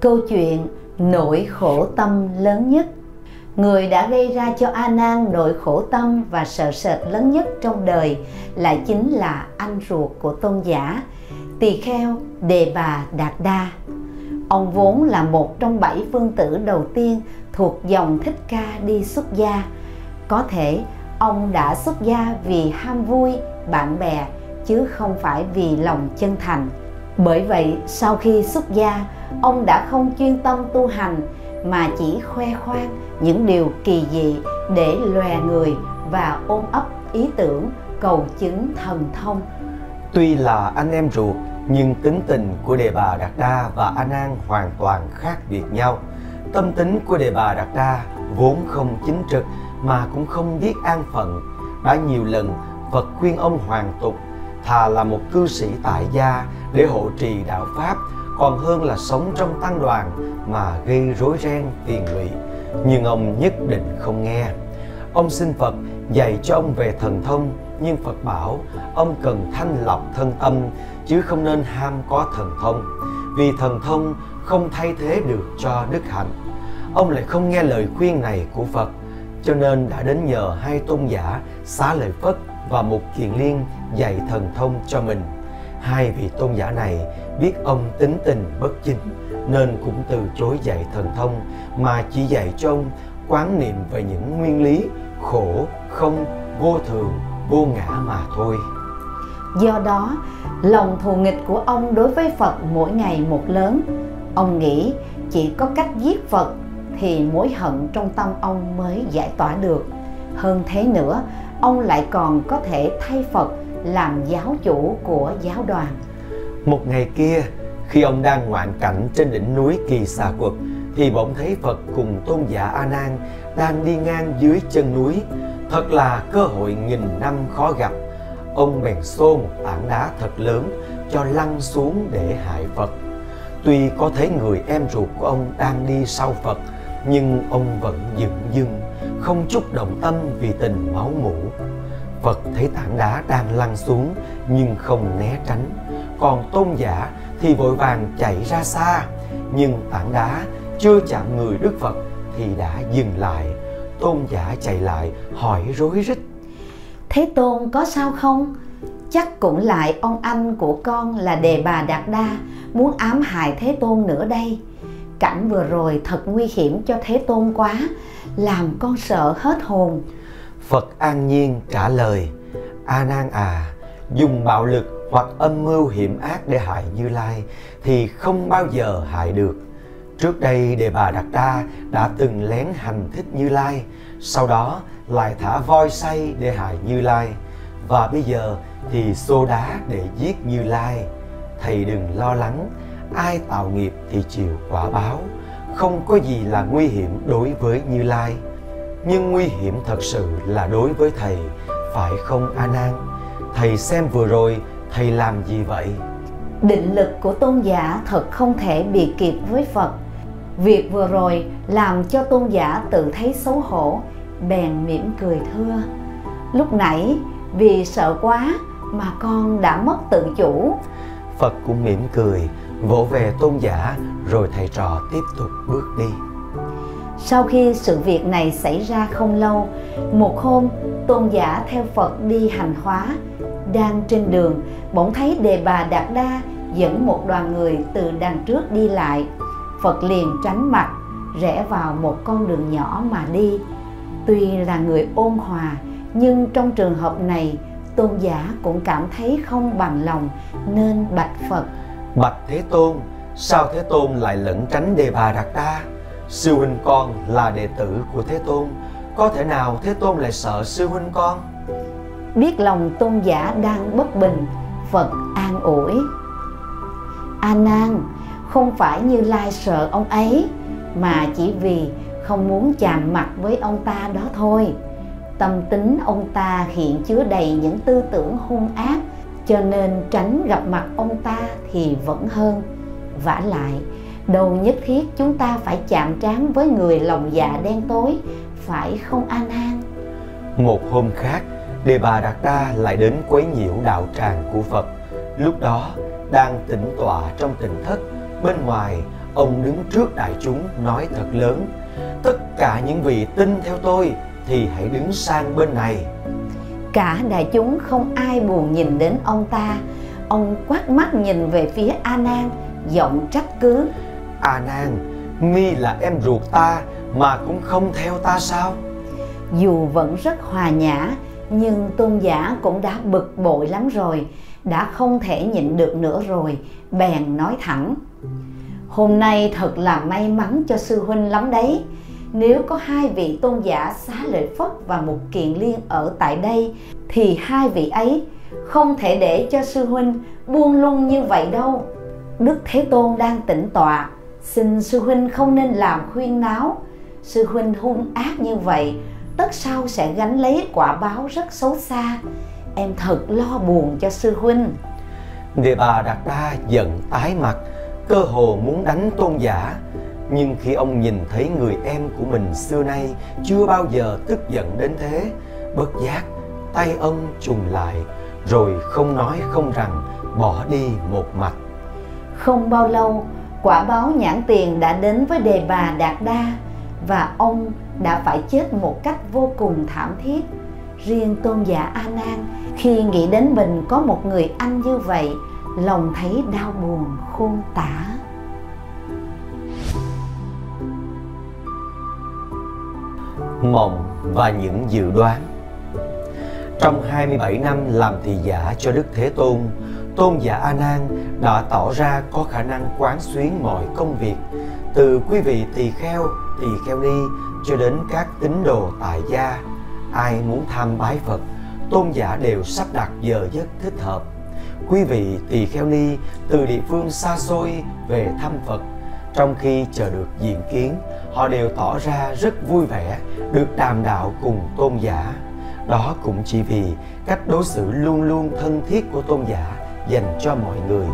Câu chuyện nỗi khổ tâm lớn nhất Người đã gây ra cho A Nan nỗi khổ tâm và sợ sệt lớn nhất trong đời lại chính là anh ruột của tôn giả, tỳ kheo Đề Bà Đạt Đa. Ông vốn là một trong bảy vương tử đầu tiên thuộc dòng Thích Ca đi xuất gia. Có thể ông đã xuất gia vì ham vui, bạn bè, chứ không phải vì lòng chân thành. Bởi vậy, sau khi xuất gia, ông đã không chuyên tâm tu hành mà chỉ khoe khoang những điều kỳ dị để lòe người và ôm ấp ý tưởng cầu chứng thần thông. Tuy là anh em ruột nhưng tính tình của đề bà Đạt Đa và A Nan hoàn toàn khác biệt nhau. Tâm tính của đề bà Đạt Đa vốn không chính trực mà cũng không biết an phận. Đã nhiều lần Phật khuyên ông hoàng tục thà là một cư sĩ tại gia để hộ trì đạo pháp còn hơn là sống trong tăng đoàn mà gây rối ren, tiền lụy. Nhưng ông nhất định không nghe. Ông xin phật dạy cho ông về thần thông, nhưng phật bảo ông cần thanh lọc thân tâm, chứ không nên ham có thần thông. Vì thần thông không thay thế được cho đức hạnh. Ông lại không nghe lời khuyên này của phật, cho nên đã đến nhờ hai tôn giả xá lợi phất và một kiền liên dạy thần thông cho mình hai vị tôn giả này biết ông tính tình bất chính, nên cũng từ chối dạy thần thông, mà chỉ dạy cho ông quán niệm về những nguyên lý khổ, không, vô thường, vô ngã mà thôi. Do đó, lòng thù nghịch của ông đối với phật mỗi ngày một lớn. Ông nghĩ chỉ có cách giết phật thì mối hận trong tâm ông mới giải tỏa được. Hơn thế nữa, ông lại còn có thể thay phật làm giáo chủ của giáo đoàn. Một ngày kia, khi ông đang ngoạn cảnh trên đỉnh núi kỳ xà quật, thì bỗng thấy phật cùng tôn giả a nan đang đi ngang dưới chân núi. Thật là cơ hội nghìn năm khó gặp. Ông bèn xô một tảng đá thật lớn cho lăn xuống để hại phật. Tuy có thấy người em ruột của ông đang đi sau phật, nhưng ông vẫn dựng dưng, không chút động tâm vì tình máu mủ. Phật thấy tảng đá đang lăn xuống nhưng không né tránh. Còn tôn giả thì vội vàng chạy ra xa. Nhưng tảng đá chưa chạm người Đức Phật thì đã dừng lại. Tôn giả chạy lại hỏi rối rít. Thế Tôn có sao không? Chắc cũng lại ông anh của con là đề bà Đạt Đa muốn ám hại Thế Tôn nữa đây. Cảnh vừa rồi thật nguy hiểm cho Thế Tôn quá, làm con sợ hết hồn. Phật an nhiên trả lời A Nan à dùng bạo lực hoặc âm mưu hiểm ác để hại Như Lai thì không bao giờ hại được. Trước đây Đề Bà Đạt Đa đã từng lén hành thích Như Lai, sau đó lại thả voi say để hại Như Lai và bây giờ thì xô đá để giết Như Lai. Thầy đừng lo lắng, ai tạo nghiệp thì chịu quả báo, không có gì là nguy hiểm đối với Như Lai nhưng nguy hiểm thật sự là đối với thầy phải không a nan? Thầy xem vừa rồi thầy làm gì vậy? Định lực của tôn giả thật không thể bị kịp với phật. Việc vừa rồi làm cho tôn giả tự thấy xấu hổ bèn mỉm cười thưa. Lúc nãy vì sợ quá mà con đã mất tự chủ. Phật cũng mỉm cười vỗ về tôn giả rồi thầy trò tiếp tục bước đi sau khi sự việc này xảy ra không lâu, một hôm tôn giả theo Phật đi hành hóa, đang trên đường bỗng thấy đề bà Đạt Đa dẫn một đoàn người từ đằng trước đi lại. Phật liền tránh mặt, rẽ vào một con đường nhỏ mà đi. Tuy là người ôn hòa, nhưng trong trường hợp này, tôn giả cũng cảm thấy không bằng lòng nên bạch Phật. Bạch Thế Tôn, sao Thế Tôn lại lẩn tránh đề bà Đạt Đa? Sư huynh con là đệ tử của Thế Tôn. Có thể nào Thế Tôn lại sợ sư huynh con? Biết lòng tôn giả đang bất bình, Phật an ủi. A Nan, Không phải như Lai sợ ông ấy, Mà chỉ vì không muốn chạm mặt với ông ta đó thôi. Tâm tính ông ta hiện chứa đầy những tư tưởng hung ác, Cho nên tránh gặp mặt ông ta thì vẫn hơn. Vả lại đâu nhất thiết chúng ta phải chạm trán với người lòng dạ đen tối phải không an an? Một hôm khác đề bà đạt đa lại đến quấy nhiễu đạo tràng của phật. Lúc đó đang tĩnh tọa trong tỉnh thất bên ngoài ông đứng trước đại chúng nói thật lớn tất cả những vị tin theo tôi thì hãy đứng sang bên này. Cả đại chúng không ai buồn nhìn đến ông ta. Ông quát mắt nhìn về phía a nan giọng trách cứ À a nan mi là em ruột ta mà cũng không theo ta sao? Dù vẫn rất hòa nhã, nhưng tôn giả cũng đã bực bội lắm rồi, đã không thể nhịn được nữa rồi, bèn nói thẳng. Hôm nay thật là may mắn cho sư huynh lắm đấy. Nếu có hai vị tôn giả xá lợi phất và một kiện liên ở tại đây, thì hai vị ấy không thể để cho sư huynh buông lung như vậy đâu. Đức thế tôn đang tĩnh tọa xin sư huynh không nên làm khuyên náo. Sư huynh hung ác như vậy tất sau sẽ gánh lấy quả báo rất xấu xa. Em thật lo buồn cho sư huynh. Đề bà Đạt Đa giận tái mặt Cơ hồ muốn đánh tôn giả. Nhưng khi ông nhìn thấy người em của mình xưa nay Chưa bao giờ tức giận đến thế Bất giác tay ông trùng lại Rồi không nói không rằng bỏ đi một mạch không bao lâu quả báo nhãn tiền đã đến với đề bà Đạt Đa và ông đã phải chết một cách vô cùng thảm thiết. Riêng tôn giả A Nan khi nghĩ đến mình có một người anh như vậy, lòng thấy đau buồn khôn tả. Mộng và những dự đoán Trong 27 năm làm thị giả cho Đức Thế Tôn, Tôn giả A Nan đã tỏ ra có khả năng quán xuyến mọi công việc, từ quý vị tỳ kheo, tỳ kheo ni cho đến các tín đồ tại gia. Ai muốn tham bái Phật, tôn giả đều sắp đặt giờ giấc thích hợp. Quý vị tỳ kheo ni từ địa phương xa xôi về thăm Phật, trong khi chờ được diện kiến, họ đều tỏ ra rất vui vẻ được đàm đạo cùng tôn giả. Đó cũng chỉ vì cách đối xử luôn luôn thân thiết của tôn giả dành cho mọi người.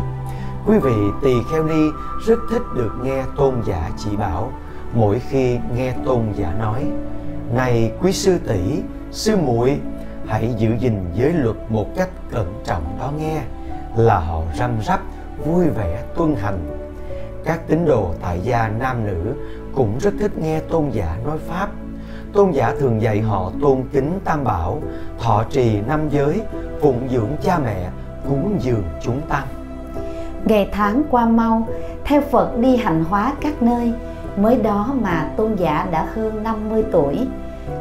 Quý vị tỳ kheo ni rất thích được nghe tôn giả chỉ bảo. Mỗi khi nghe tôn giả nói, này quý sư tỷ, sư muội, hãy giữ gìn giới luật một cách cẩn trọng đó nghe, là họ răm rắp, vui vẻ tuân hành. Các tín đồ tại gia nam nữ cũng rất thích nghe tôn giả nói pháp. Tôn giả thường dạy họ tôn kính tam bảo, thọ trì năm giới, phụng dưỡng cha mẹ cúng dường chúng tăng ngày tháng qua mau, theo Phật đi hành hóa các nơi, mới đó mà tôn giả đã hơn 50 tuổi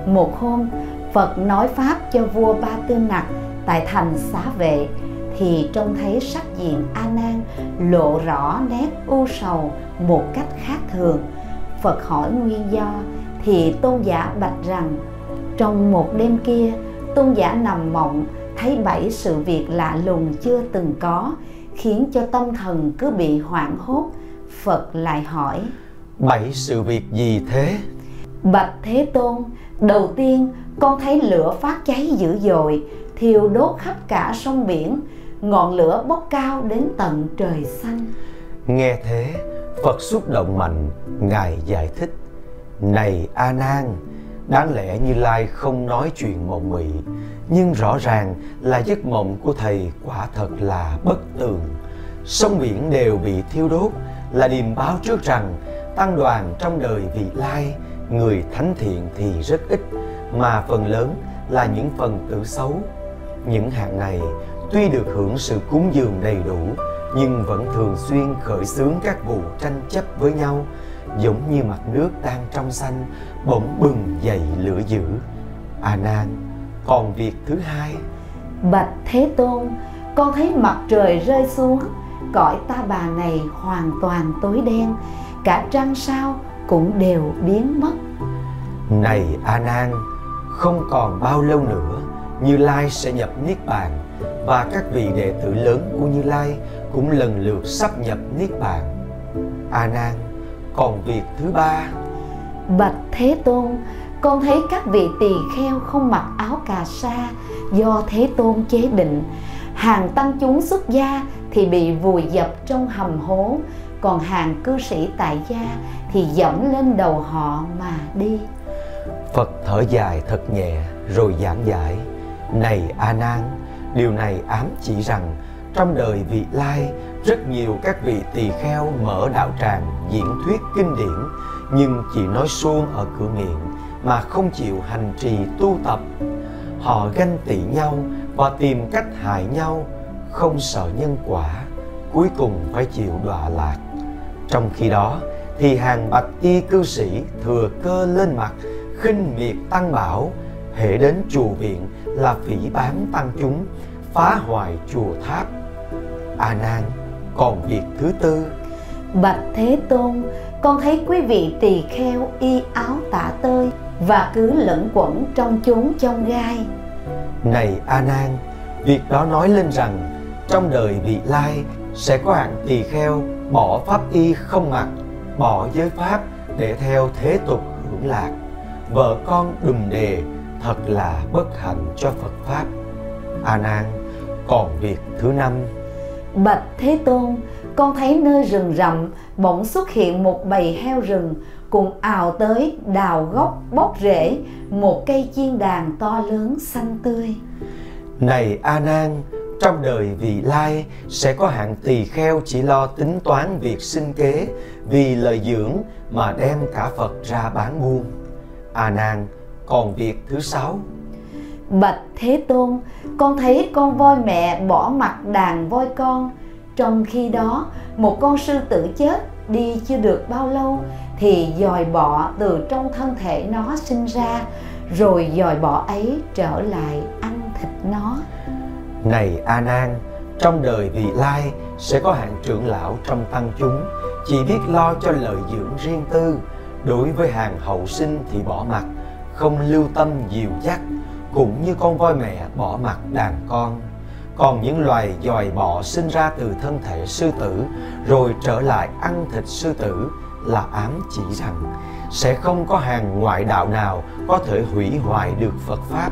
một hôm, Phật nói pháp cho vua Ba Tư Nặc tại thành xá vệ, thì trông thấy sắc diện A Nan lộ rõ nét u sầu một cách khác thường. Phật hỏi nguyên do, thì tôn giả bạch rằng, trong một đêm kia, tôn giả nằm mộng thấy bảy sự việc lạ lùng chưa từng có khiến cho tâm thần cứ bị hoảng hốt. Phật lại hỏi bảy sự việc gì thế? Bạch thế tôn đầu tiên con thấy lửa phát cháy dữ dội thiêu đốt khắp cả sông biển. Ngọn lửa bốc cao đến tận trời xanh. Nghe thế phật xúc động mạnh ngài giải thích này a nan Đáng lẽ Như Lai không nói chuyện mộng mị Nhưng rõ ràng là giấc mộng của Thầy quả thật là bất tường. Sông biển đều bị thiêu đốt Là điềm báo trước rằng Tăng đoàn trong đời vị lai, Người thánh thiện thì rất ít, Mà phần lớn là những phần tử xấu. Những hạng này tuy được hưởng sự cúng dường đầy đủ, Nhưng vẫn thường xuyên khởi xướng các vụ tranh chấp với nhau giống như mặt nước đang trong xanh bỗng bừng dậy lửa dữ. A nan còn việc thứ hai. Bạch thế tôn con thấy mặt trời rơi xuống cõi ta bà này hoàn toàn tối đen cả trăng sao cũng đều biến mất. Này a nan không còn bao lâu nữa như lai sẽ nhập niết bàn và các vị đệ tử lớn của như lai cũng lần lượt sắp nhập niết bàn. A nan còn việc thứ ba. Bạch thế tôn con thấy các vị tỳ kheo không mặc áo cà sa do thế tôn chế định. Hàng tăng chúng xuất gia thì bị vùi dập trong hầm hố còn hàng cư sĩ tại gia thì dẫm lên đầu họ mà đi. Phật thở dài thật nhẹ rồi giảng giải. Này a nan điều này ám chỉ rằng trong đời vị lai rất nhiều các vị tỳ kheo mở đạo tràng, diễn thuyết kinh điển, nhưng chỉ nói suông ở cửa miệng mà không chịu hành trì tu tập. Họ ganh tị nhau và tìm cách hại nhau, không sợ nhân quả, cuối cùng phải chịu đọa lạc. Trong khi đó, thì hàng bạch y cư sĩ thừa cơ lên mặt, khinh miệt tăng bảo hệ đến chùa viện là phỉ bán tăng chúng, phá hoại chùa tháp. A nan còn việc thứ tư. Bạch thế tôn con thấy quý vị tỳ kheo y áo tả tơi và cứ lẫn quẩn trong chốn trong gai. Này a nan việc đó nói lên rằng trong đời vị lai sẽ có hạng tỳ kheo bỏ pháp y không mặc bỏ giới pháp để theo thế tục hưởng lạc. Vợ con đùm đề thật là bất hạnh cho phật pháp. A nan còn việc thứ năm bạch thế tôn, con thấy nơi rừng rậm, bỗng xuất hiện một bầy heo rừng, cùng ào tới đào gốc bóc rễ, một cây chiên đàn to lớn xanh tươi. Này a nan, trong đời vị lai sẽ có hạng tỳ kheo chỉ lo tính toán việc sinh kế vì lợi dưỡng mà đem cả phật ra bán buôn. A nan, còn việc thứ sáu bạch thế tôn, con thấy con voi mẹ bỏ mặt đàn voi con. Trong khi đó, một con sư tử chết đi chưa được bao lâu, thì dòi bọ từ trong thân thể nó sinh ra, rồi dòi bọ ấy trở lại ăn thịt nó. Này a nan trong đời vị lai sẽ có hạng trưởng lão trong tăng chúng, chỉ biết lo cho lợi dưỡng riêng tư. Đối với hàng hậu sinh thì bỏ mặt, không lưu tâm dìu dắt cũng như con voi mẹ bỏ mặt đàn con còn những loài dòi bọ sinh ra từ thân thể sư tử rồi trở lại ăn thịt sư tử là ám chỉ rằng sẽ không có hàng ngoại đạo nào có thể hủy hoại được Phật Pháp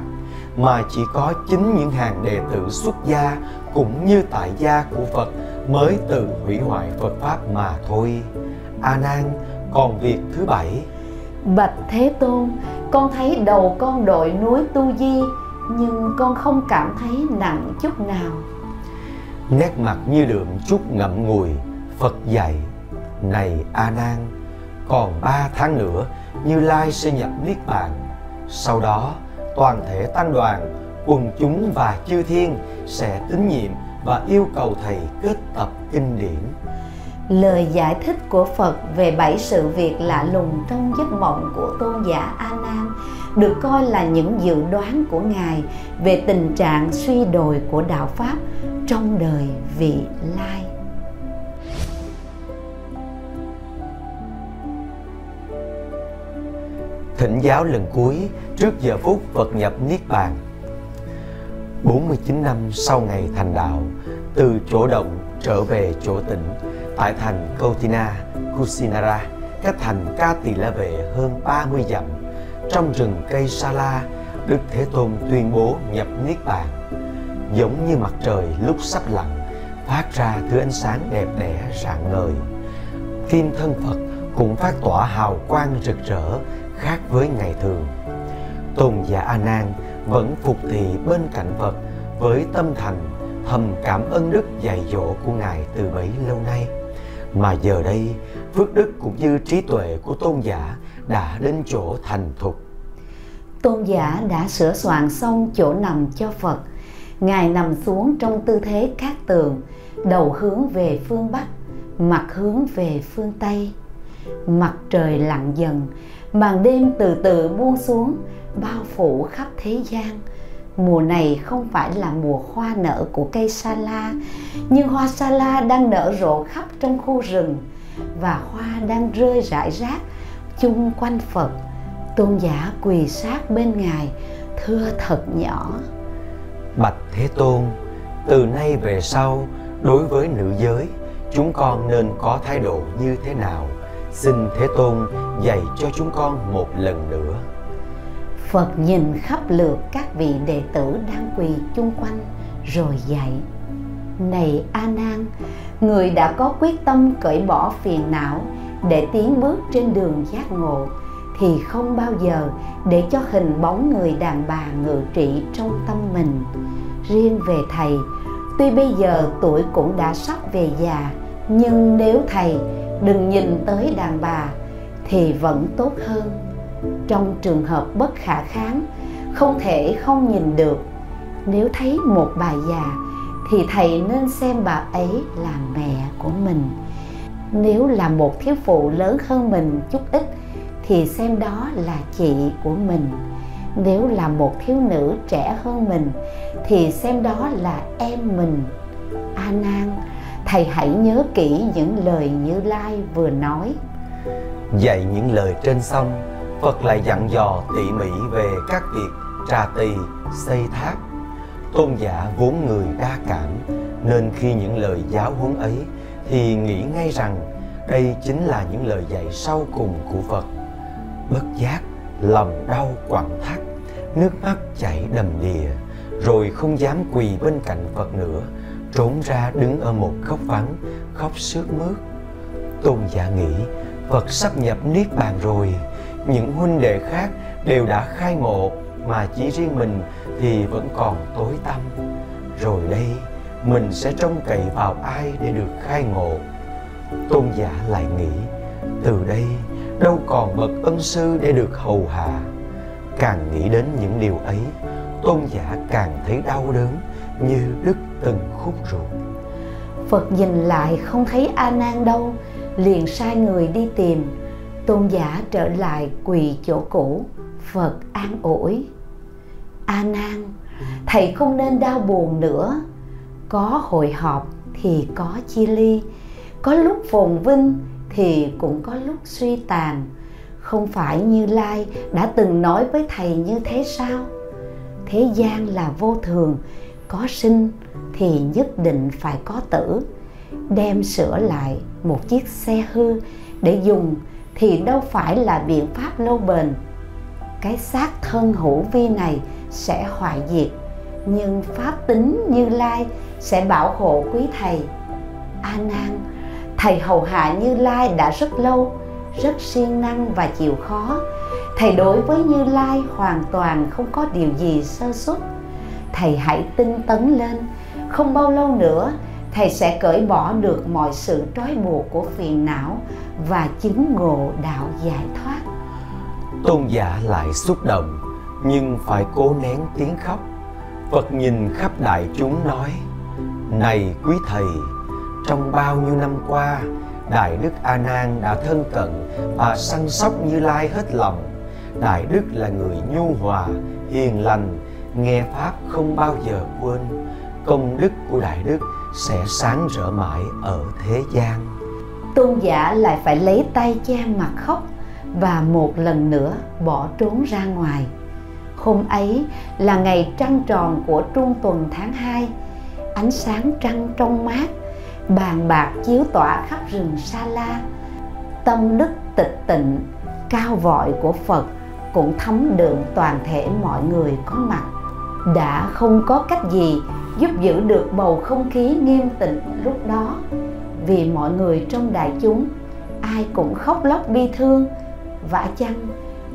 mà chỉ có chính những hàng đệ tử xuất gia cũng như tại gia của Phật mới tự hủy hoại Phật Pháp mà thôi. A Nan, còn việc thứ bảy. Bạch Thế Tôn, con thấy đầu con đội núi Tu Di, nhưng con không cảm thấy nặng chút nào. Nét mặt như đượm chút ngậm ngùi, Phật dạy, này A Nan, còn ba tháng nữa Như Lai sẽ nhập Niết Bàn. Sau đó, toàn thể tăng đoàn, quần chúng và chư thiên sẽ tín nhiệm và yêu cầu thầy kết tập kinh điển. Lời giải thích của Phật về bảy sự việc lạ lùng trong giấc mộng của tôn giả A Nan được coi là những dự đoán của ngài về tình trạng suy đồi của đạo pháp trong đời vị lai. Thỉnh giáo lần cuối trước giờ phút Phật nhập Niết Bàn 49 năm sau ngày thành đạo, Từ chỗ động trở về chỗ tỉnh Tại thành Kautina, Kusinara Cách thành Ca Tỳ La Vệ hơn 30 dặm Trong rừng cây sala, Đức Thế Tôn tuyên bố nhập Niết Bàn Giống như mặt trời lúc sắp lặn Phát ra thứ ánh sáng đẹp đẽ rạng ngời Kim thân Phật cũng phát tỏa hào quang rực rỡ khác với ngày thường. Tôn giả A Nan vẫn phục thị bên cạnh Phật với tâm thành thầm cảm ơn đức dạy dỗ của ngài từ bấy lâu nay. Mà giờ đây, phước đức cũng như trí tuệ của tôn giả đã đến chỗ thành thục. Tôn giả đã sửa soạn xong chỗ nằm cho Phật. Ngài nằm xuống trong tư thế cát tường, đầu hướng về phương Bắc, mặt hướng về phương Tây. Mặt trời lặn dần, màn đêm từ từ buông xuống bao phủ khắp thế gian mùa này không phải là mùa hoa nở của cây sa la, nhưng hoa sa la đang nở rộ khắp trong khu rừng và hoa đang rơi rải rác chung quanh phật. Tôn giả quỳ sát bên ngài, thưa thật nhỏ. Bạch thế tôn, từ nay về sau, đối với nữ giới, chúng con nên có thái độ như thế nào? Xin thế tôn dạy cho chúng con một lần nữa phật nhìn khắp lượt các vị đệ tử đang quỳ chung quanh, rồi dạy, này a nan, người đã có quyết tâm cởi bỏ phiền não để tiến bước trên đường giác ngộ, thì không bao giờ để cho hình bóng người đàn bà ngự trị trong tâm mình. Riêng về thầy, tuy bây giờ tuổi cũng đã sắp về già, nhưng nếu thầy đừng nhìn tới đàn bà thì vẫn tốt hơn trong trường hợp bất khả kháng, không thể không nhìn được. Nếu thấy một bà già, thì thầy nên xem bà ấy là mẹ của mình. Nếu là một thiếu phụ lớn hơn mình chút ít, thì xem đó là chị của mình. Nếu là một thiếu nữ trẻ hơn mình, thì xem đó là em mình. A nan, thầy hãy nhớ kỹ những lời như lai vừa nói. Dạy những lời trên xong phật lại dặn dò tỉ mỉ về các việc trà tỳ, xây tháp. Tôn giả vốn người đa cảm, nên khi những lời giáo huấn ấy thì nghĩ ngay rằng đây chính là những lời dạy sau cùng của phật. Bất giác, lòng đau quặn thắt, nước mắt chảy đầm đìa, rồi không dám quỳ bên cạnh phật nữa, trốn ra đứng ở một góc vắng, khóc sướt mướt. Tôn giả nghĩ, phật sắp nhập niết bàn rồi những huynh đệ khác đều đã khai ngộ, mà chỉ riêng mình thì vẫn còn tối tăm. Rồi đây, mình sẽ trông cậy vào ai để được khai ngộ? Tôn giả lại nghĩ, từ đây đâu còn bậc ân sư để được hầu hạ. Càng nghĩ đến những điều ấy, tôn giả càng thấy đau đớn như đứt từng khúc ruột. Phật nhìn lại không thấy a nan đâu, liền sai người đi tìm tôn giả trở lại quỳ chỗ cũ, phật an ủi. A nan, thầy không nên đau buồn nữa. Có hội họp thì có chia ly, có lúc phồn vinh thì cũng có lúc suy tàn. Không phải như lai đã từng nói với thầy như thế sao? Thế gian là vô thường, có sinh thì nhất định phải có tử. Đem sửa lại một chiếc xe hư để dùng thì đâu phải là biện pháp lâu bền cái xác thân hữu vi này sẽ hoại diệt, nhưng pháp tính như lai sẽ bảo hộ quý thầy. A nan, thầy hầu hạ như lai đã rất lâu, rất siêng năng và chịu khó. Thầy đối với như lai hoàn toàn không có điều gì sơ xuất thầy hãy tinh tấn lên, không bao lâu nữa thầy sẽ cởi bỏ được mọi sự trói buộc của phiền não và chứng ngộ đạo giải thoát. Tôn giả lại xúc động, nhưng phải cố nén tiếng khóc. Phật nhìn khắp đại chúng nói, này quý thầy, trong bao nhiêu năm qua, đại đức a nan đã thân cận và săn sóc như lai hết lòng. Đại đức là người nhu hòa, hiền lành, nghe pháp không bao giờ quên. Công đức của đại đức sẽ sáng rỡ mãi ở thế gian tôn giả lại phải lấy tay che mặt khóc và một lần nữa bỏ trốn ra ngoài. Hôm ấy là ngày trăng tròn của trung tuần tháng 2 ánh sáng trăng trong mát, bàn bạc chiếu tỏa khắp rừng sa la. Tâm đức tịch tịnh, cao vọi của phật cũng thấm đượm toàn thể mọi người có mặt. Đã không có cách gì giúp giữ được bầu không khí nghiêm tịnh lúc đó vì mọi người trong đại chúng, ai cũng khóc lóc bi thương vả chăng?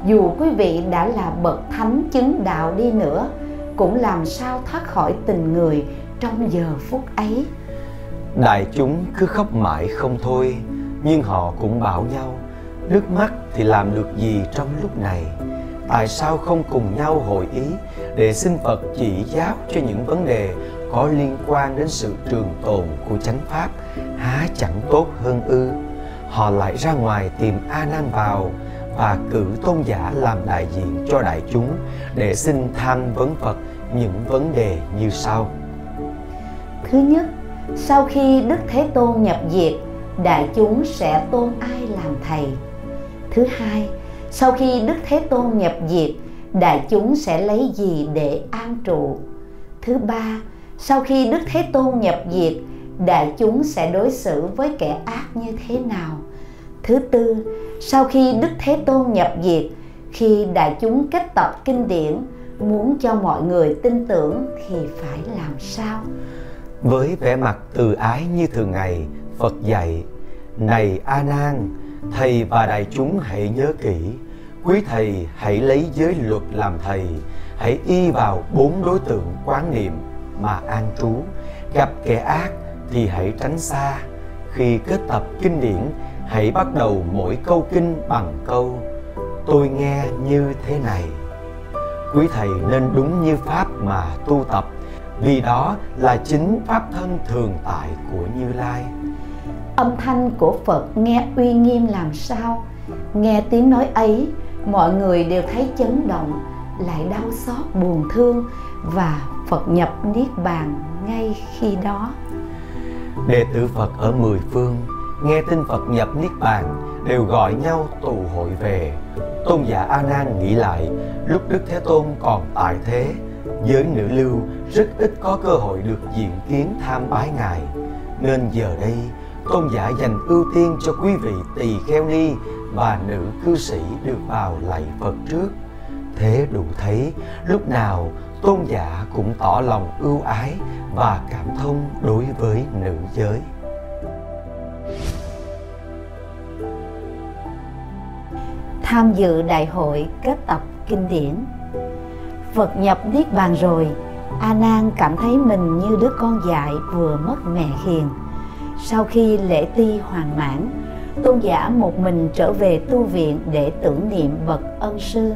Dù quý vị đã là bậc thánh chứng đạo đi nữa, cũng làm sao thoát khỏi tình người trong giờ phút ấy? Đại chúng cứ khóc mãi không thôi, nhưng họ cũng bảo nhau, nước mắt thì làm được gì trong lúc này? Tại sao không cùng nhau hội ý để xin phật chỉ giáo cho những vấn đề có liên quan đến sự trường tồn của chánh pháp, há chẳng tốt hơn ư? Họ lại ra ngoài tìm a nan vào và cử tôn giả làm đại diện cho đại chúng để xin tham vấn phật những vấn đề như sau. Thứ nhất, sau khi đức thế tôn nhập diệt, đại chúng sẽ tôn ai làm thầy? Thứ hai, sau khi đức thế tôn nhập diệt, đại chúng sẽ lấy gì để an trụ? Thứ ba sau khi đức thế tôn nhập diệt, đại chúng sẽ đối xử với kẻ ác như thế nào? Thứ tư, sau khi đức thế tôn nhập diệt, khi đại chúng kết tập kinh điển, muốn cho mọi người tin tưởng thì phải làm sao? Với vẻ mặt từ ái như thường ngày, phật dạy, này a nan, thầy và đại chúng hãy nhớ kỹ, quý thầy hãy lấy giới luật làm thầy, hãy y vào bốn đối tượng quán niệm mà an trú. Gặp kẻ ác thì hãy tránh xa. Khi kết tập kinh điển, hãy bắt đầu mỗi câu kinh bằng câu, tôi nghe như thế này. Quý thầy nên đúng như pháp mà tu tập, vì đó là chính pháp thân thường tại của như lai. Âm thanh của phật nghe uy nghiêm làm sao? Nghe tiếng nói ấy, mọi người đều thấy chấn động, lại đau xót, buồn thương và phật nhập niết bàn ngay khi đó. Đệ tử phật ở mười phương nghe tin phật nhập niết bàn đều gọi nhau tụ hội về. Tôn giả a nan nghĩ lại, lúc đức thế tôn còn tại thế, giới nữ lưu rất ít có cơ hội được diện kiến tham bái ngài. Nên giờ đây, tôn giả dành ưu tiên cho quý vị tỳ kheo ni và nữ cư sĩ được vào lạy phật trước. Thế đủ thấy, lúc nào tôn giả cũng tỏ lòng ưu ái và cảm thông đối với nữ giới. Tham dự đại hội kết tập kinh điển. Phật nhập niết bàn rồi, a nan cảm thấy mình như đứa con dại vừa mất mẹ hiền. Sau khi lễ ti hoàn mãn, tôn giả một mình trở về tu viện để tưởng niệm bậc ân sư.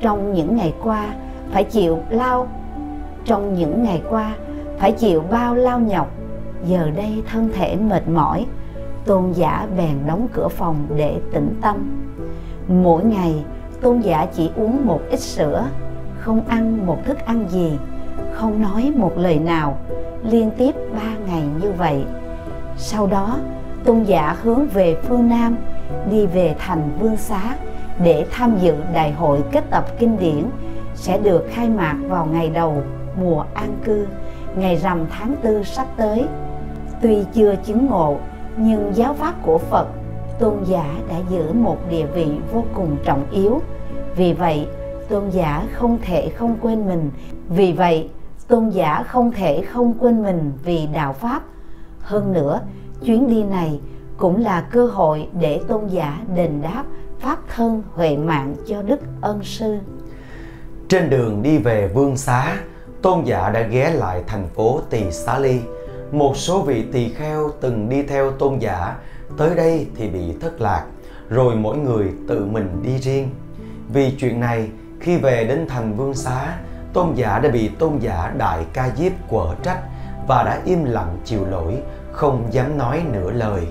Trong những ngày qua phải chịu lao trong những ngày qua, phải chịu bao lao nhọc. Giờ đây thân thể mệt mỏi, tôn giả bèn đóng cửa phòng để tĩnh tâm. Mỗi ngày, tôn giả chỉ uống một ít sữa, không ăn một thức ăn gì, không nói một lời nào, liên tiếp ba ngày như vậy. Sau đó, tôn giả hướng về phương nam, đi về thành vương xá để tham dự đại hội kết tập kinh điển sẽ được khai mạc vào ngày đầu mùa an cư, ngày rằm tháng tư sắp tới. Tuy chưa chứng ngộ, nhưng giáo pháp của phật, tôn giả đã giữ một địa vị vô cùng trọng yếu. Vì vậy, tôn giả không thể không quên mình. Vì vậy, tôn giả không thể không quên mình vì đạo pháp. Hơn nữa, chuyến đi này cũng là cơ hội để tôn giả đền đáp pháp thân huệ mạng cho đức ân sư trên đường đi về vương xá, tôn giả đã ghé lại thành phố tỳ xá ly. Một số vị tỳ kheo từng đi theo tôn giả, tới đây thì bị thất lạc, rồi mỗi người tự mình đi riêng. Vì chuyện này, khi về đến thành vương xá, tôn giả đã bị tôn giả đại ca diếp quở trách và đã im lặng chịu lỗi, không dám nói nửa lời.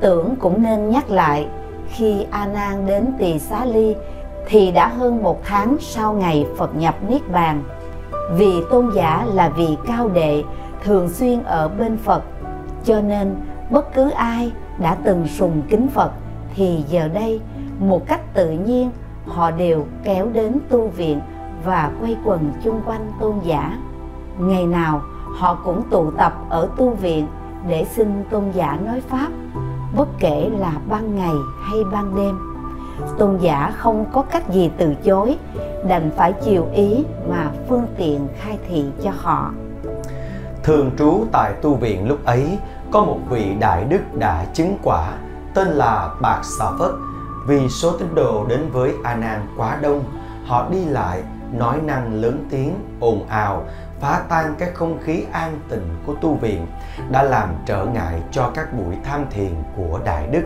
Tưởng cũng nên nhắc lại, khi a nan đến tỳ xá ly thì đã hơn một tháng sau ngày phật nhập niết bàn. Vì tôn giả là vị cao đệ, thường xuyên ở bên phật, cho nên bất cứ ai đã từng sùng kính phật thì giờ đây một cách tự nhiên, họ đều kéo đến tu viện và quay quần chung quanh tôn giả. Ngày nào họ cũng tụ tập ở tu viện để xin tôn giả nói pháp, bất kể là ban ngày hay ban đêm tôn giả không có cách gì từ chối, đành phải chiều ý mà phương tiện khai thị cho họ. Thường trú tại tu viện lúc ấy, có một vị đại đức đã chứng quả, tên là Bạc Xà Phất. Vì số tín đồ đến với A Nan quá đông, họ đi lại, nói năng lớn tiếng, ồn ào, phá tan cái không khí an tịnh của tu viện, đã làm trở ngại cho các buổi tham thiền của đại đức.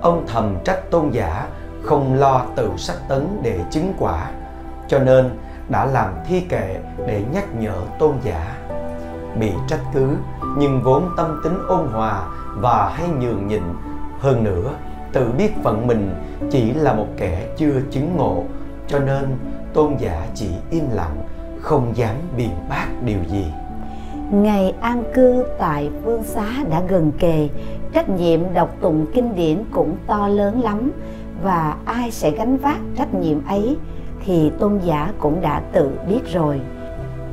Ông thầm trách tôn giả không lo tự sách tấn để chứng quả, cho nên đã làm thi kệ để nhắc nhở tôn giả. Bị trách cứ, nhưng vốn tâm tính ôn hòa và hay nhường nhịn, hơn nữa, tự biết phận mình chỉ là một kẻ chưa chứng ngộ, cho nên tôn giả chỉ im lặng, không dám biện bác điều gì. Ngày an cư tại vương xá đã gần kề, trách nhiệm đọc tụng kinh điển cũng to lớn lắm và ai sẽ gánh vác trách nhiệm ấy thì tôn giả cũng đã tự biết rồi.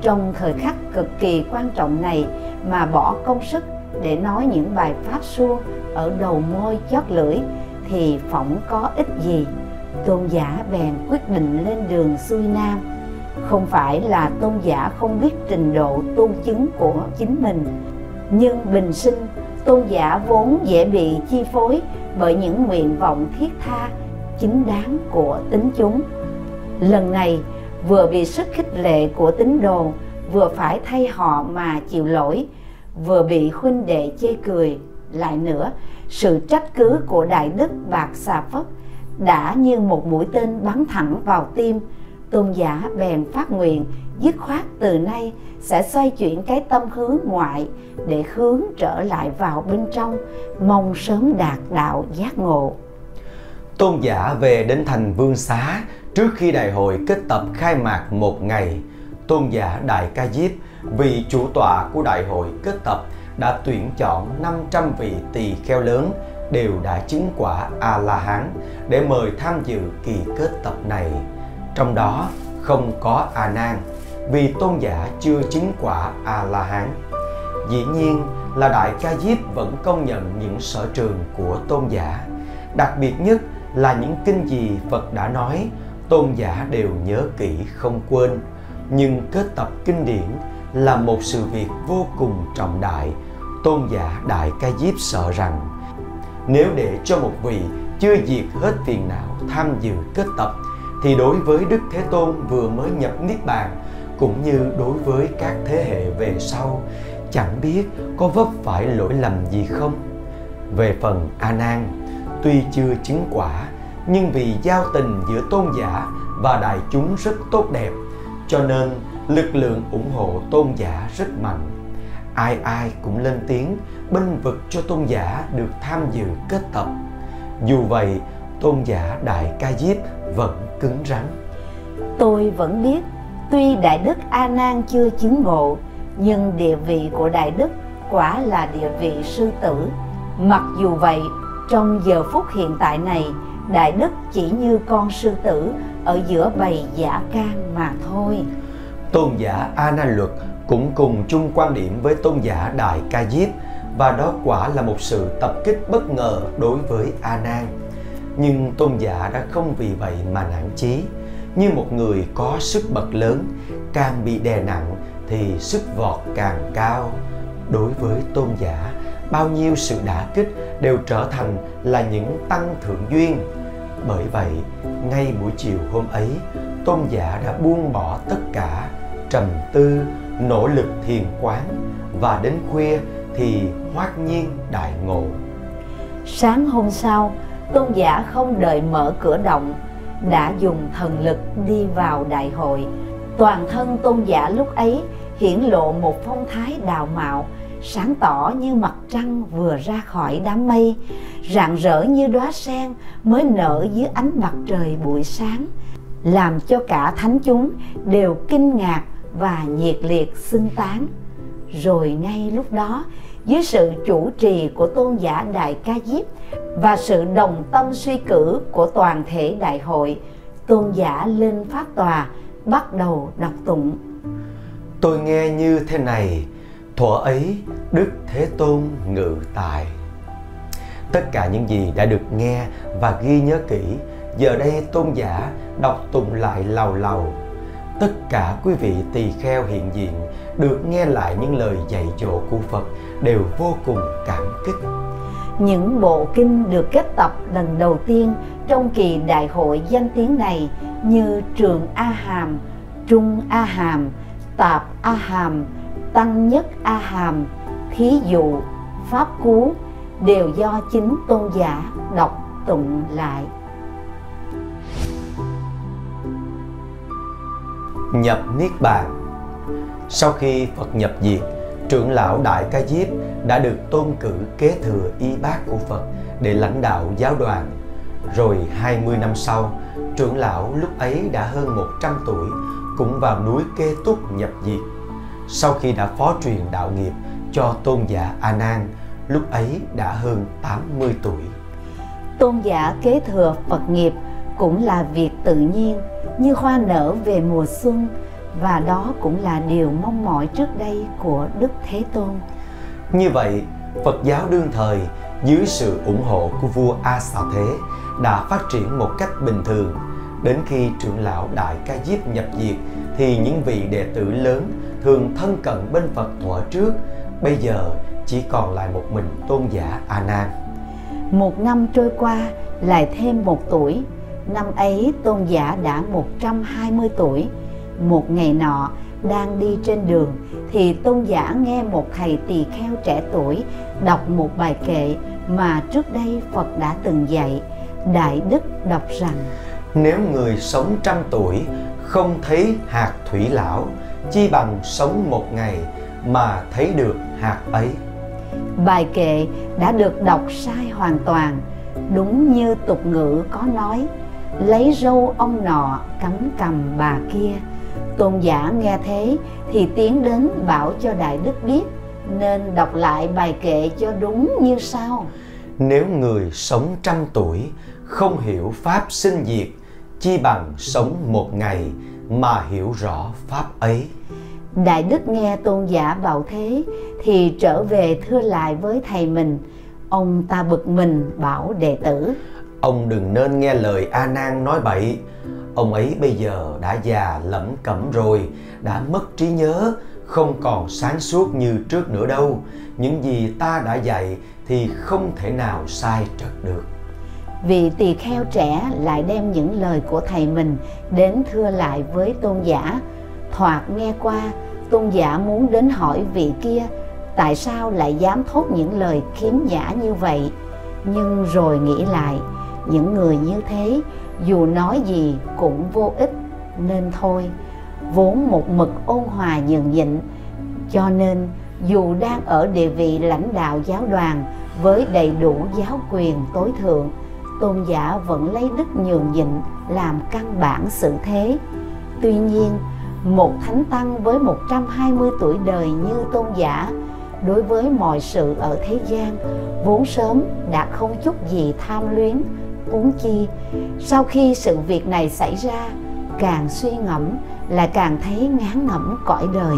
Trong thời khắc cực kỳ quan trọng này mà bỏ công sức để nói những bài pháp xua ở đầu môi chót lưỡi thì phỏng có ích gì? Tôn giả bèn quyết định lên đường xuôi nam. Không phải là tôn giả không biết trình độ tu chứng của chính mình, nhưng bình sinh tôn giả vốn dễ bị chi phối bởi những nguyện vọng thiết tha chính đáng của tính chúng. Lần này, vừa bị sức khích lệ của tín đồ, vừa phải thay họ mà chịu lỗi, vừa bị huynh đệ chê cười. Lại nữa, sự trách cứ của đại đức bạc xà phất đã như một mũi tên bắn thẳng vào tim tôn giả bèn phát nguyện, dứt khoát từ nay sẽ xoay chuyển cái tâm hướng ngoại để hướng trở lại vào bên trong, mong sớm đạt đạo giác ngộ tôn giả về đến thành vương xá, trước khi đại hội kết tập khai mạc một ngày, tôn giả đại ca diếp vị chủ tọa của đại hội kết tập, đã tuyển chọn 500 vị tỳ kheo lớn đều đã chứng quả A-la-hán để mời tham dự kỳ kết tập này. Trong đó không có A Nan vì tôn giả chưa chứng quả A La Hán. Dĩ nhiên là Đại Ca Diếp vẫn công nhận những sở trường của tôn giả. Đặc biệt nhất là những kinh gì Phật đã nói, tôn giả đều nhớ kỹ không quên. Nhưng kết tập kinh điển là một sự việc vô cùng trọng đại. Tôn giả Đại Ca Diếp sợ rằng nếu để cho một vị chưa diệt hết phiền não tham dự kết tập thì đối với Đức Thế Tôn vừa mới nhập Niết Bàn cũng như đối với các thế hệ về sau chẳng biết có vấp phải lỗi lầm gì không. Về phần A Nan, tuy chưa chứng quả nhưng vì giao tình giữa tôn giả và đại chúng rất tốt đẹp cho nên lực lượng ủng hộ tôn giả rất mạnh. Ai ai cũng lên tiếng binh vực cho tôn giả được tham dự kết tập. Dù vậy, tôn giả Đại Ca Diếp vẫn cứng rắn. Tôi vẫn biết, tuy Đại Đức A Nan chưa chứng ngộ, nhưng địa vị của Đại Đức quả là địa vị sư tử. Mặc dù vậy, trong giờ phút hiện tại này, Đại Đức chỉ như con sư tử ở giữa bầy giả can mà thôi. Tôn giả A Nan Luật cũng cùng chung quan điểm với tôn giả Đại Ca Diếp và đó quả là một sự tập kích bất ngờ đối với A Nan nhưng tôn giả đã không vì vậy mà nản chí. Như một người có sức bật lớn, càng bị đè nặng thì sức vọt càng cao. Đối với tôn giả, bao nhiêu sự đả kích đều trở thành là những tăng thượng duyên. Bởi vậy, ngay buổi chiều hôm ấy, tôn giả đã buông bỏ tất cả trầm tư, nỗ lực thiền quán và đến khuya thì hoát nhiên đại ngộ. Sáng hôm sau tôn giả không đợi mở cửa động, đã dùng thần lực đi vào đại hội. Toàn thân tôn giả lúc ấy hiển lộ một phong thái đào mạo, sáng tỏ như mặt trăng vừa ra khỏi đám mây, rạng rỡ như đóa sen mới nở dưới ánh mặt trời buổi sáng, làm cho cả thánh chúng đều kinh ngạc và nhiệt liệt xưng tán. Rồi ngay lúc đó dưới sự chủ trì của tôn giả đại ca diếp và sự đồng tâm suy cử của toàn thể đại hội, tôn giả lên pháp tòa bắt đầu đọc tụng. Tôi nghe như thế này, thuở ấy đức thế tôn ngự tại. Tất cả những gì đã được nghe và ghi nhớ kỹ, giờ đây tôn giả đọc tụng lại lầu lầu. Tất cả quý vị tỳ kheo hiện diện được nghe lại những lời dạy dỗ của phật đều vô cùng cảm kích những bộ kinh được kết tập lần đầu tiên trong kỳ đại hội danh tiếng này như Trường A Hàm, Trung A Hàm, Tạp A Hàm, Tăng Nhất A Hàm, Thí dụ, Pháp Cú đều do chính tôn giả đọc tụng lại. Nhập Niết Bàn sau khi Phật nhập diệt, trưởng lão Đại Ca Diếp đã được tôn cử kế thừa y bác của Phật để lãnh đạo giáo đoàn. Rồi 20 năm sau, trưởng lão lúc ấy đã hơn 100 tuổi cũng vào núi Kê Túc nhập diệt. Sau khi đã phó truyền đạo nghiệp cho tôn giả A Nan, lúc ấy đã hơn 80 tuổi. Tôn giả kế thừa Phật nghiệp cũng là việc tự nhiên như hoa nở về mùa xuân và đó cũng là điều mong mỏi trước đây của Đức Thế Tôn. Như vậy, Phật giáo đương thời dưới sự ủng hộ của vua A Xà Thế đã phát triển một cách bình thường. Đến khi trưởng lão Đại Ca Diếp nhập diệt thì những vị đệ tử lớn thường thân cận bên Phật thuở trước, bây giờ chỉ còn lại một mình tôn giả A Nan. Một năm trôi qua lại thêm một tuổi, năm ấy tôn giả đã 120 tuổi một ngày nọ đang đi trên đường thì tôn giả nghe một thầy tỳ kheo trẻ tuổi đọc một bài kệ mà trước đây Phật đã từng dạy. Đại Đức đọc rằng Nếu người sống trăm tuổi không thấy hạt thủy lão, chi bằng sống một ngày mà thấy được hạt ấy. Bài kệ đã được đọc sai hoàn toàn, đúng như tục ngữ có nói, lấy râu ông nọ cắm cầm bà kia. Tôn giả nghe thế thì tiến đến bảo cho Đại Đức biết nên đọc lại bài kệ cho đúng như sau. Nếu người sống trăm tuổi không hiểu pháp sinh diệt, chi bằng sống một ngày mà hiểu rõ pháp ấy. Đại Đức nghe tôn giả bảo thế thì trở về thưa lại với thầy mình. Ông ta bực mình bảo đệ tử. Ông đừng nên nghe lời A Nan nói bậy. Ông ấy bây giờ đã già lẫm cẩm rồi, đã mất trí nhớ, không còn sáng suốt như trước nữa đâu. Những gì ta đã dạy thì không thể nào sai trật được. Vị tỳ kheo trẻ lại đem những lời của thầy mình đến thưa lại với tôn giả. Thoạt nghe qua, tôn giả muốn đến hỏi vị kia tại sao lại dám thốt những lời khiếm nhã như vậy. Nhưng rồi nghĩ lại, những người như thế dù nói gì cũng vô ích, nên thôi, vốn một mực ôn hòa nhường nhịn. Cho nên, dù đang ở địa vị lãnh đạo giáo đoàn với đầy đủ giáo quyền tối thượng, tôn giả vẫn lấy đức nhường nhịn làm căn bản sự thế. Tuy nhiên, một thánh tăng với 120 tuổi đời như tôn giả, đối với mọi sự ở thế gian, vốn sớm đã không chút gì tham luyến huống chi. Sau khi sự việc này xảy ra, càng suy ngẫm là càng thấy ngán ngẩm cõi đời.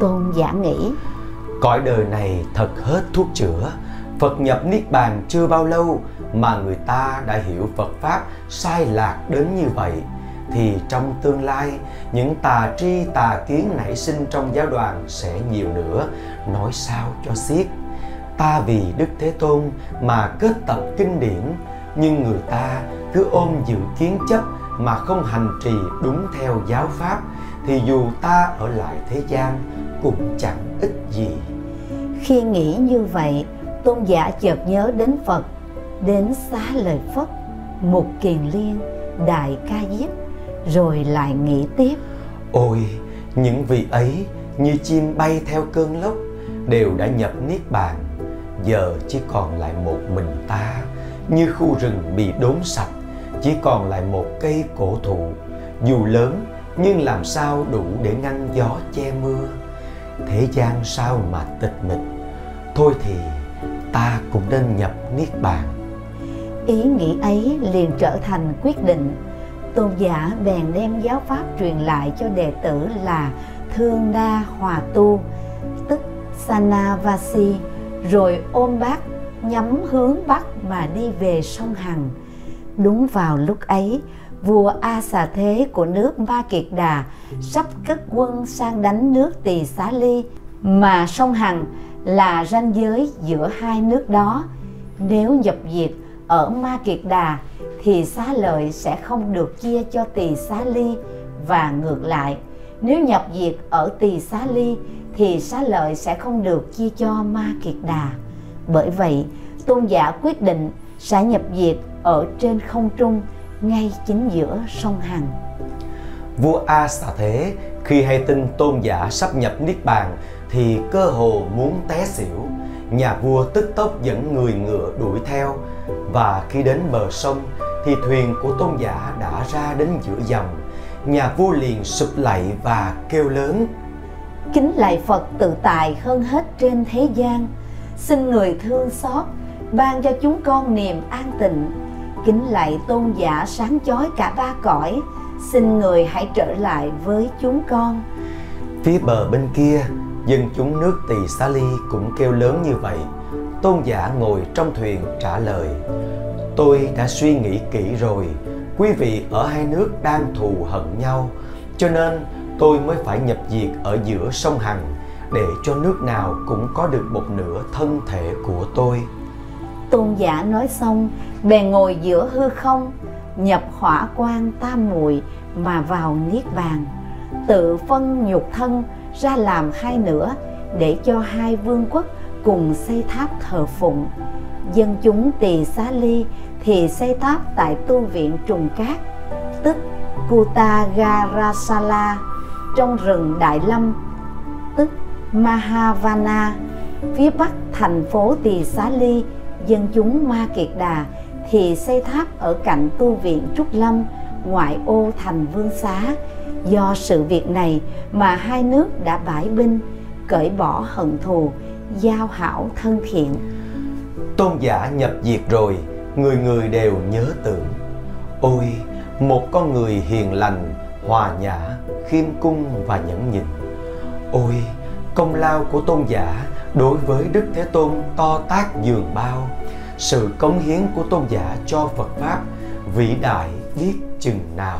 Tôn giả nghĩ, cõi đời này thật hết thuốc chữa. Phật nhập niết bàn chưa bao lâu mà người ta đã hiểu phật pháp sai lạc đến như vậy. Thì trong tương lai, những tà tri tà kiến nảy sinh trong giáo đoàn sẽ nhiều nữa. Nói sao cho xiết? Ta vì đức thế tôn mà kết tập kinh điển nhưng người ta cứ ôm dự kiến chấp mà không hành trì đúng theo giáo pháp thì dù ta ở lại thế gian cũng chẳng ích gì. Khi nghĩ như vậy tôn giả chợt nhớ đến phật đến xá lời phất một kiền liên đại ca diếp rồi lại nghĩ tiếp. Ôi những vị ấy như chim bay theo cơn lốc đều đã nhập niết bàn. Giờ chỉ còn lại một mình ta như khu rừng bị đốn sạch, chỉ còn lại một cây cổ thụ, dù lớn nhưng làm sao đủ để ngăn gió che mưa. Thế gian sao mà tịch mịch? Thôi thì ta cũng nên nhập niết bàn. Ý nghĩ ấy liền trở thành quyết định. Tôn giả bèn đem giáo pháp truyền lại cho đệ tử là thương đa hòa tu, tức sanavasi, rồi ôm bát nhắm hướng bắc mà đi về sông Hằng. Đúng vào lúc ấy, vua A Xà Thế của nước Ma Kiệt Đà sắp cất quân sang đánh nước Tỳ Xá Ly mà sông Hằng là ranh giới giữa hai nước đó. Nếu nhập diệt ở Ma Kiệt Đà thì xá lợi sẽ không được chia cho Tỳ Xá Ly và ngược lại. Nếu nhập diệt ở Tỳ Xá Ly thì xá lợi sẽ không được chia cho Ma Kiệt Đà. Bởi vậy, tôn giả quyết định sẽ nhập diệt ở trên không trung ngay chính giữa sông Hằng. Vua A Xà Thế khi hay tin tôn giả sắp nhập Niết Bàn thì cơ hồ muốn té xỉu. Nhà vua tức tốc dẫn người ngựa đuổi theo và khi đến bờ sông thì thuyền của tôn giả đã ra đến giữa dòng. Nhà vua liền sụp lạy và kêu lớn Kính lạy Phật tự tại hơn hết trên thế gian Xin người thương xót ban cho chúng con niềm an tịnh. Kính lạy tôn giả sáng chói cả ba cõi, xin người hãy trở lại với chúng con. Phía bờ bên kia, dân chúng nước tỳ xá ly cũng kêu lớn như vậy. Tôn giả ngồi trong thuyền trả lời, tôi đã suy nghĩ kỹ rồi. Quý vị ở hai nước đang thù hận nhau, cho nên tôi mới phải nhập diệt ở giữa sông hằng, để cho nước nào cũng có được một nửa thân thể của tôi tôn giả nói xong, bèn ngồi giữa hư không, nhập hỏa quan tam muội mà vào niết bàn, tự phân nhục thân ra làm hai nửa để cho hai vương quốc cùng xây tháp thờ phụng. Dân chúng tỳ xá ly thì xây tháp tại tu viện trùng cát, tức Kutagarasala, trong rừng Đại Lâm, tức Mahavana, phía bắc thành phố Tỳ Xá Ly dân chúng Ma Kiệt Đà thì xây tháp ở cạnh tu viện Trúc Lâm, ngoại ô thành Vương Xá. Do sự việc này mà hai nước đã bãi binh, cởi bỏ hận thù, giao hảo thân thiện. Tôn giả nhập diệt rồi, người người đều nhớ tưởng. Ôi, một con người hiền lành, hòa nhã, khiêm cung và nhẫn nhịn. Ôi, công lao của tôn giả đối với đức thế tôn to tác dường bao, sự cống hiến của tôn giả cho phật pháp, vĩ đại biết chừng nào.